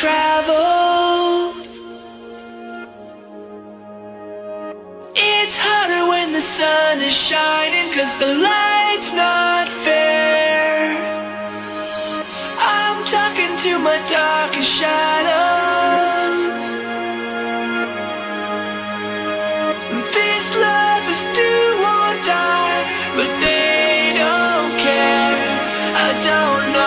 traveled. It's harder when the sun is shining, cause the light's not fair. I'm talking to my darkest shadows. This love is do or die, but they don't care. I don't know.